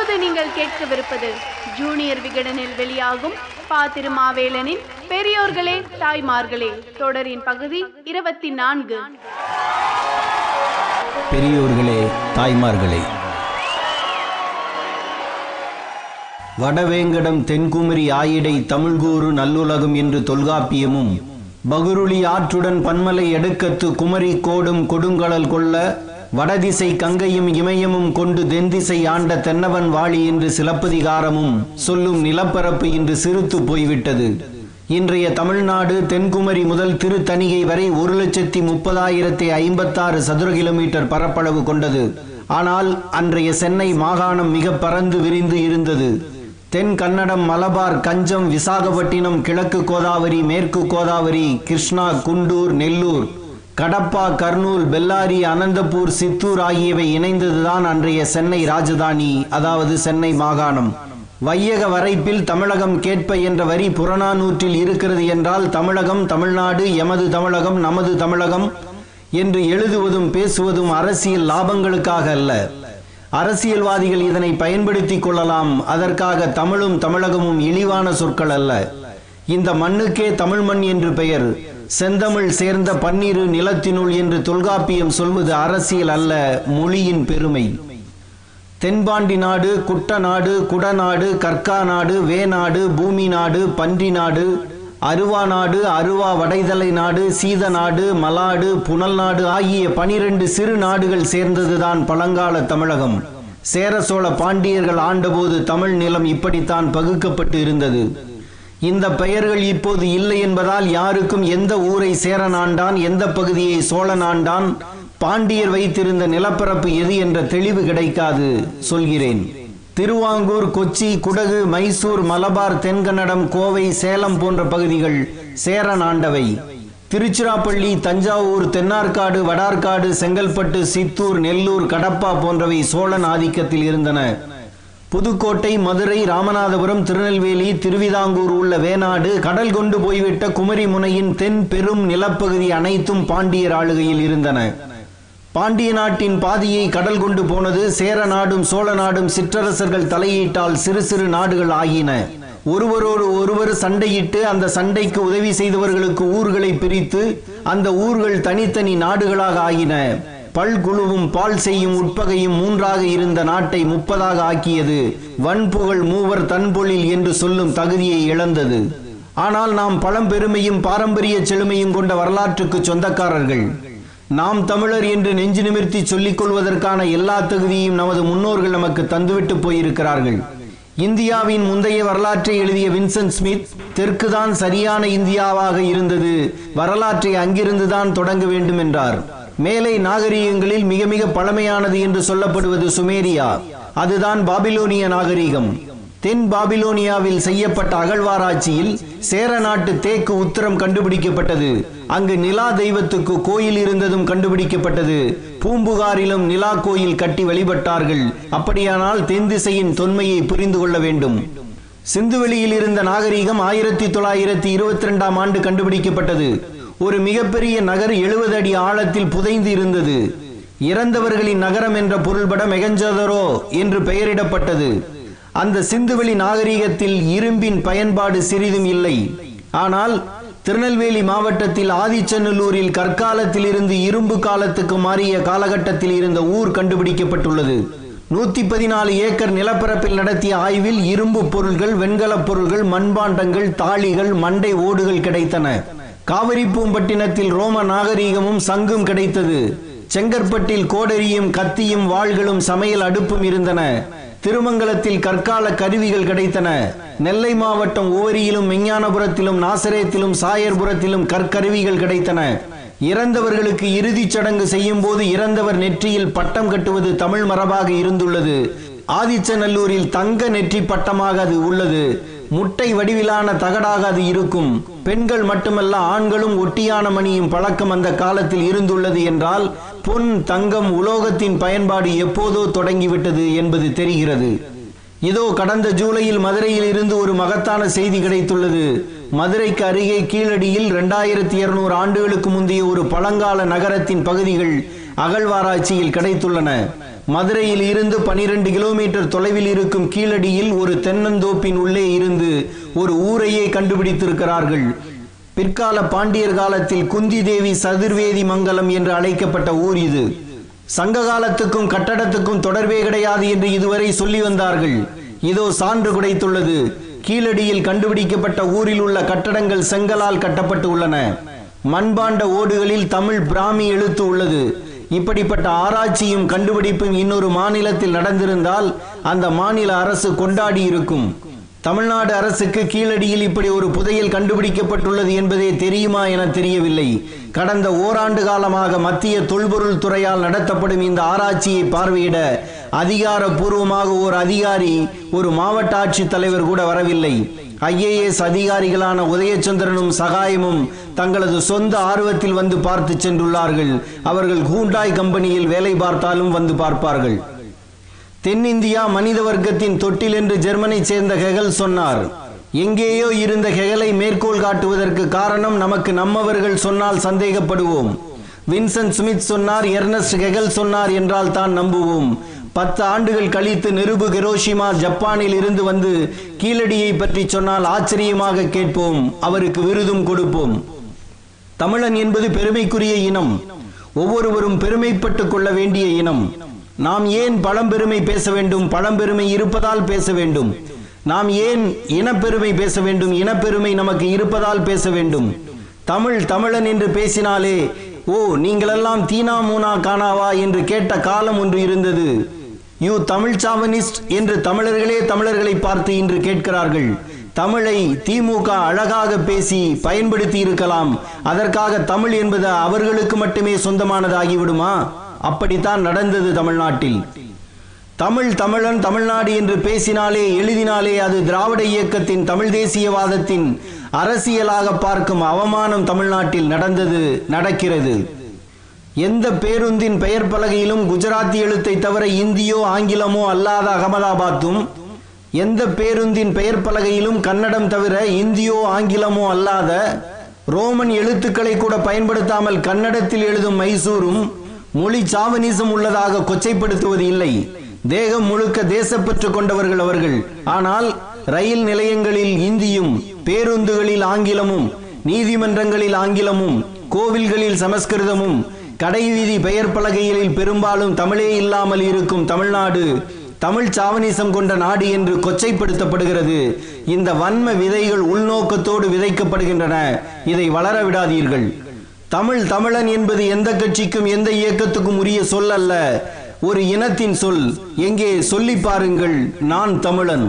இப்போது நீங்கள் கேட்கவிருப்பது ஜூனியர் விகடனில் வெளியாகும் பா திருமாவேலனின் பெரியோர்களே தாய்மார்களே தொடரின் பகுதி இருபத்தி நான்கு. பெரியோர்களே தாய்மார்களே. வடவேங்கடம் தென்குமரி ஆயிடை தமிழ்கூறு நல்லுலகம் என்று தொல்காப்பியமும் பகுருளி ஆற்றுடன் பன்மலை எடுக்கத்து குமரி கோடும் கொடுங்கடல் கொள்ள வடதிசை கங்கையும் இமயமும் கொண்டு தென்திசை ஆண்ட தென்னவன் வாழி என்று சிலப்பதிகாரமும் சொல்லும் நிலப்பரப்பு இன்று சிறுத்து போய்விட்டது. இன்றைய தமிழ்நாடு தென்குமரி முதல் திருத்தணிகை வரை ஒரு லட்சத்தி முப்பதாயிரத்தி ஐம்பத்தாறு சதுர கிலோமீட்டர் பரப்பளவு கொண்டது. ஆனால் அன்றைய சென்னை மாகாணம் மிக பறந்து விரிந்து இருந்தது. தென் கன்னடம் மலபார் கஞ்சம் விசாகப்பட்டினம் கிழக்கு கோதாவரி மேற்கு கோதாவரி கிருஷ்ணா குண்டூர் நெல்லூர் கடப்பா கர்னூல் பெல்லாரி அனந்தபூர் சித்தூர் ஆகியவை இணைந்ததுதான் அன்றைய சென்னை ராஜதானி அதாவது சென்னை மாகாணம். வையக வரைப்பில் தமிழகம் கேட்ப என்ற வரி புறநானூற்றில் இருக்கிறது என்றால் தமிழகம் தமிழ்நாடு எமது தமிழகம் நமது தமிழகம் என்று எழுதுவதும் பேசுவதும் அரசியல் லாபங்களுக்காக அல்ல. அரசியல்வாதிகள் இதனை பயன்படுத்திக் கொள்ளலாம். அதற்காக தமிழும் தமிழகமும் இழிவான சொற்கள் அல்ல. இந்த மண்ணுக்கே தமிழ் மண் என்று பெயர். செந்தமிழ் சேர்ந்த பன்னிரு நிலத்தினுள் என்று தொல்காப்பியம் சொல்வது அரசியல் அல்ல மொழியின் பெருமை. தென்பாண்டி நாடு குட்ட நாடு குடநாடு கற்கா நாடு வேநாடு பூமி நாடு பன்றி நாடு அருவா நாடு அருவா வடைதலை நாடு சீத நாடு மலாடு புனல் நாடு ஆகிய பனிரெண்டு சிறு நாடுகள் சேர்ந்ததுதான் பழங்கால தமிழகம். சேர சோழ பாண்டியர்கள் ஆண்டபோது தமிழ் நிலம் இப்படித்தான் பகுக்கப்பட்டு இருந்தது. இந்த பெயர்கள் இப்போது இல்லை என்பதால் யாருக்கும் எந்த ஊரை சேரன் ஆண்டான் எந்த பகுதியை சோழன் ஆண்டான் பாண்டியர் வைத்திருந்த நிலப்பரப்பு எது என்ற தெளிவு கிடைக்காது சொல்கிறேன். திருவாங்கூர் கொச்சி குடகு மைசூர் மலபார் தென்கன்னடம் கோவை சேலம் போன்ற பகுதிகள் சேரன் ஆண்டவை திருச்சிராப்பள்ளி தஞ்சாவூர் தென்னார்காடு வடார்காடு செங்கல்பட்டு சித்தூர் நெல்லூர் கடப்பா போன்றவை சோழன் ஆதிக்கத்தில் இருந்தன. புதுக்கோட்டை மதுரை ராமநாதபுரம் திருநெல்வேலி திருவிதாங்கூர் உள்ள வேநாடு கடல் கொண்டு போய்விட்ட குமரி முனையின் தென் பெரும் நிலப்பகுதி அனைத்தும் பாண்டியர் ஆளுகையில் இருந்தன. பாண்டிய நாட்டின் பாதியை கடல் கொண்டு போனது சேர நாடும் சோழ நாடும் சிற்றரசர்கள் தலையீட்டால் சிறு சிறு நாடுகள் ஆகின. ஒருவரோடு ஒருவர் சண்டையிட்டு அந்த சண்டைக்கு உதவி செய்தவர்களுக்கு ஊர்களை பிரித்து அந்த ஊர்கள் தனித்தனி நாடுகளாக ஆகின. பல்குழுவும் பால் செய்யும் உட்பகையும் மூன்றாக இருந்த நாட்டை முப்பதாக ஆக்கியது. வன்புகழ் மூவர் தன்பொழில் என்று சொல்லும் தகுதியை இழந்தது. ஆனால் நாம் பழம்பெருமையும் பாரம்பரிய செழுமையும் கொண்ட வரலாற்றுக்கு சொந்தக்காரர்கள். நாம் தமிழர் என்று நெஞ்சு நிமிர்த்தி சொல்லிக் கொள்வதற்கான எல்லா தகுதியும் நமது முன்னோர்கள் நமக்கு தந்துவிட்டு போயிருக்கிறார்கள். இந்தியாவின் முந்தைய வரலாற்றை எழுதிய வின்சென்ட் ஸ்மித் தெற்குதான் சரியான இந்தியாவாக இருந்தது. வரலாற்றை அங்கிருந்துதான் தொடங்க வேண்டும் என்றார் மேலை நாகரிகங்களில் மிக மிக பழமையானது என்று சொல்லப்படுவது சுமேரியா. அதுதான் பாபிலோனிய நாகரிகம். தென் பாபிலோனியாவில் செய்யப்பட்ட அகழ்வாராய்ச்சியில் சேர நாட்டு தேக்கு உத்தரம் கண்டுபிடிக்கப்பட்டது. அங்கு நிலா தெய்வத்துக்கு கோயில் இருந்ததும் கண்டுபிடிக்கப்பட்டது. பூம்புகாரிலும் நிலா கோயில் கட்டி வழிபட்டார்கள். அப்படியானால் தென் திசையின் தொன்மையை புரிந்து கொள்ள வேண்டும். சிந்துவெளியில் இருந்த நாகரிகம் ஆயிரத்தி தொள்ளாயிரத்தி இருபத்தி ரெண்டாம் ஆண்டு கண்டுபிடிக்கப்பட்டது. ஒரு மிகப்பெரிய நகர் எழுபது அடி ஆழத்தில் புதைந்து இருந்தது. இறந்தவர்களின் நகரம் என்ற பொருள்பட மெகஞ்சதரோ என்று பெயரிடப்பட்டது. அந்த சிந்துவெளி நாகரிகத்தில் இரும்பின் பயன்பாடு சிறிதும் இல்லை. ஆனால் திருநெல்வேலி மாவட்டத்தில் ஆதிச்சநல்லூரில் கற்காலத்தில் இருந்து இரும்பு காலத்துக்கு மாறிய காலகட்டத்தில் இருந்த ஊர் கண்டுபிடிக்கப்பட்டுள்ளது. நூத்தி பதினாலு ஏக்கர் நிலப்பரப்பில் நடத்திய ஆய்வில் இரும்பு பொருள்கள் வெண்கலப் பொருள்கள் மண்பாண்டங்கள் தாளிகள் மண்டை ஓடுகள் கிடைத்தன. காவிரிப்பூம்பட்டினத்தில் ரோம நாகரீகமும் சங்கும் கிடைத்தது. செங்கற்பட்டில் கோடரியும் கத்தியும் வாள்களும் சமையல் அடுப்பும் இருந்தன. திருமங்கலத்தில் கற்கால கருவிகள் கிடைத்தன. நெல்லை மாவட்டம் ஓரியிலும் விஞ்ஞானபுரத்திலும் நாசரேத்திலும் சாயர்புரத்திலும் கற்கருவிகள் கிடைத்தன. இறந்தவர்களுக்கு இறுதிச் சடங்கு செய்யும் போது இறந்தவர் நெற்றியில் பட்டம் கட்டுவது தமிழ் மரபாக இருந்துள்ளது. ஆதிச்சநல்லூரில் தங்க நெற்றி பட்டமாக அது உள்ளது. முட்டை வடிவிலான தகடாக அது இருக்கும். பெண்கள் மட்டுமல்ல ஆண்களும் ஒட்டியான மணியும் பழக்கம் அந்த காலத்தில் இருந்துள்ளது என்றால் பொன் தங்கம் உலோகத்தின் பயன்பாடு எப்போதோ தொடங்கிவிட்டது என்பது தெரிகிறது. இதோ கடந்த ஜூலையில் மதுரையில் இருந்து ஒரு மகத்தான செய்தி கிடைத்துள்ளது. மதுரைக்கு அருகே கீழடியில் இரண்டாயிரத்தி இருநூறு ஆண்டுகளுக்கு முந்தைய ஒரு பழங்கால நகரத்தின் பகுதிகள் அகழ்வாராய்ச்சியில் கிடைத்துள்ளன. மதுரையில் இருந்து பனிரெண்டு கிலோமீட்டர் தொலைவில் இருக்கும் கீழடியில் ஒரு தென்னந்தோப்பின் உள்ளே இருந்து ஒரு ஊரையே கண்டுபிடித்திருக்கிறார்கள். பிற்கால பாண்டியர் காலத்தில் குந்தி தேவி சதுர்வேதி மங்கலம் என்று அழைக்கப்பட்ட ஊர் இது. சங்க காலத்துக்கும் கட்டடத்துக்கும் தொடர்பே கிடையாது என்று இதுவரை சொல்லி வந்தார்கள். இதோ சான்று கிடைத்துள்ளது. கீழடியில் கண்டுபிடிக்கப்பட்ட ஊரில் உள்ள கட்டடங்கள் செங்கலால் கட்டப்பட்டு உள்ளன. மண்பாண்ட ஓடுகளில் தமிழ் பிராமி எழுத்து உள்ளது. இப்படிப்பட்ட ஆராய்ச்சியும் கண்டுபிடிப்பும் இன்னொரு மாநிலத்தில் நடந்திருந்தால் அந்த மாநில அரசு கொண்டாடி இருக்கும். தமிழ்நாடு அரசுக்கு கீழடியில் இப்படி ஒரு புதையல் கண்டுபிடிக்கப்பட்டுள்ளது என்பதே தெரியுமா என தெரியவில்லை. கடந்த ஓராண்டு காலமாக மத்திய தொல்பொருள் துறையால் நடத்தப்படும் இந்த ஆராய்ச்சியை பார்வையிட அதிகாரப்பூர்வமாக ஒரு அதிகாரி ஒரு மாவட்ட ஆட்சித் தலைவர் கூட வரவில்லை. ஐஏஎஸ் அதிகாரிகளான உதயச்சந்திரனும் சகாயமும் தங்களது சொந்த ஆர்வத்தில் வந்து பார்த்து சென்றுள்ளார்கள். அவர்கள் ஹூண்டாய் கம்பெனியில் வேலை பார்த்தாலும் வந்து பார்ப்பார்கள். தென்னிந்தியா மனித வர்க்கத்தின் தொட்டில் என்று ஜெர்மனை சேர்ந்த ஹெகல் சொன்னார். எங்கேயோ இருந்த ஹெகலை மேற்கோள் காட்டுவதற்கு காரணம் நமக்கு நம்மவர்கள் சொன்னால் சந்தேகப்படுவோம். வின்சன் ஸ்மித் சொன்னார் எர்னஸ்ட் ஹெகல் சொன்னார் என்றால் தான் நம்புவோம். பத்து ஆண்டுகள் கழித்து நிருபு கெரோஷிமா ஜப்பானில் இருந்து வந்து கீழடியை பற்றி சொன்னால் ஆச்சரியமாக கேட்போம். அவருக்கு விருதும் கொடுப்போம். தமிழன் என்பது பெருமைக்குரிய இனம். ஒவ்வொருவரும் பெருமைப்பட்டுக் கொள்ள வேண்டிய இனம். நாம் ஏன் பழம்பெருமை பேச வேண்டும்? பழம்பெருமை இருப்பதால் பேச வேண்டும். நாம் ஏன் இனப்பெருமை பேச வேண்டும்? இனப்பெருமை நமக்கு இருப்பதால் பேச வேண்டும். தமிழ் தமிழன் என்று பேசினாலே ஓ நீங்களெல்லாம் தீனா மூனா காணாவா? என்று கேட்ட காலம் ஒன்று இருந்தது. யூ தமிழ் சாவனிஸ்ட் என்று தமிழர்களே தமிழர்களை பார்த்து இன்று கேட்கிறார்கள். தமிழை திமுக அழகாக பேசி பயன்படுத்தி இருக்கலாம். அதற்காக தமிழ் என்பது அவர்களுக்கு மட்டுமே சொந்தமானதாகிவிடுமா? அப்படித்தான் நடந்தது தமிழ்நாட்டில். தமிழ் தமிழன் தமிழ்நாடு என்று பேசினாலே எழுதினாலே அது திராவிட இயக்கத்தின் தமிழ் தேசியவாதத்தின் அரசியலாக பார்க்கும் அவமானம் தமிழ்நாட்டில் நடந்தது நடக்கிறது. எந்த பேருந்தின் பெயர் பலகையிலும் குஜராத்தி எழுத்தை தவிர இந்தியோ ஆங்கிலமோ அல்லாத அகமதாபாத்தும் எந்த பேருந்தின் பெயர் பலகையிலும் கன்னடம் தவிர இந்தியோ ஆங்கிலமோ அல்லாத ரோமன் எழுத்துக்களை கூட பயன்படுத்தாமல் கன்னடத்தில் எழுதும் மைசூரும் மொழி சாவனிசம் உள்ளதாக கொச்சைப்படுத்துவது இல்லை. தேகம் முழுக்க தேசப்பற்று கொண்டவர்கள் அவர்கள். ஆனால் ரயில் நிலையங்களில் இந்தியும் பேருந்துகளில் ஆங்கிலமும் நீதிமன்றங்களில் ஆங்கிலமும் கோவில்களில் சமஸ்கிருதமும் கடைவீதி பெயர் பலகைகளில் பெரும்பாலும் தமிழே இல்லாமல் இருக்கும் தமிழ்நாடு தமிழ் சாவனிசம் கொண்ட நாடு என்று கொச்சைப்படுத்தப்படுகிறது. இந்த வன்ம விதைகள் உள்நோக்கத்தோடு விதைக்கப்படுகின்றன. இதை வளர விடாதீர்கள். தமிழ் தமிழன் என்பது எந்த கட்சிக்கும் எந்த இயக்கத்துக்கும் உரிய சொல் அல்ல ஒரு இனத்தின் சொல் எங்கே சொல்லி பாருங்கள் நான் தமிழன்.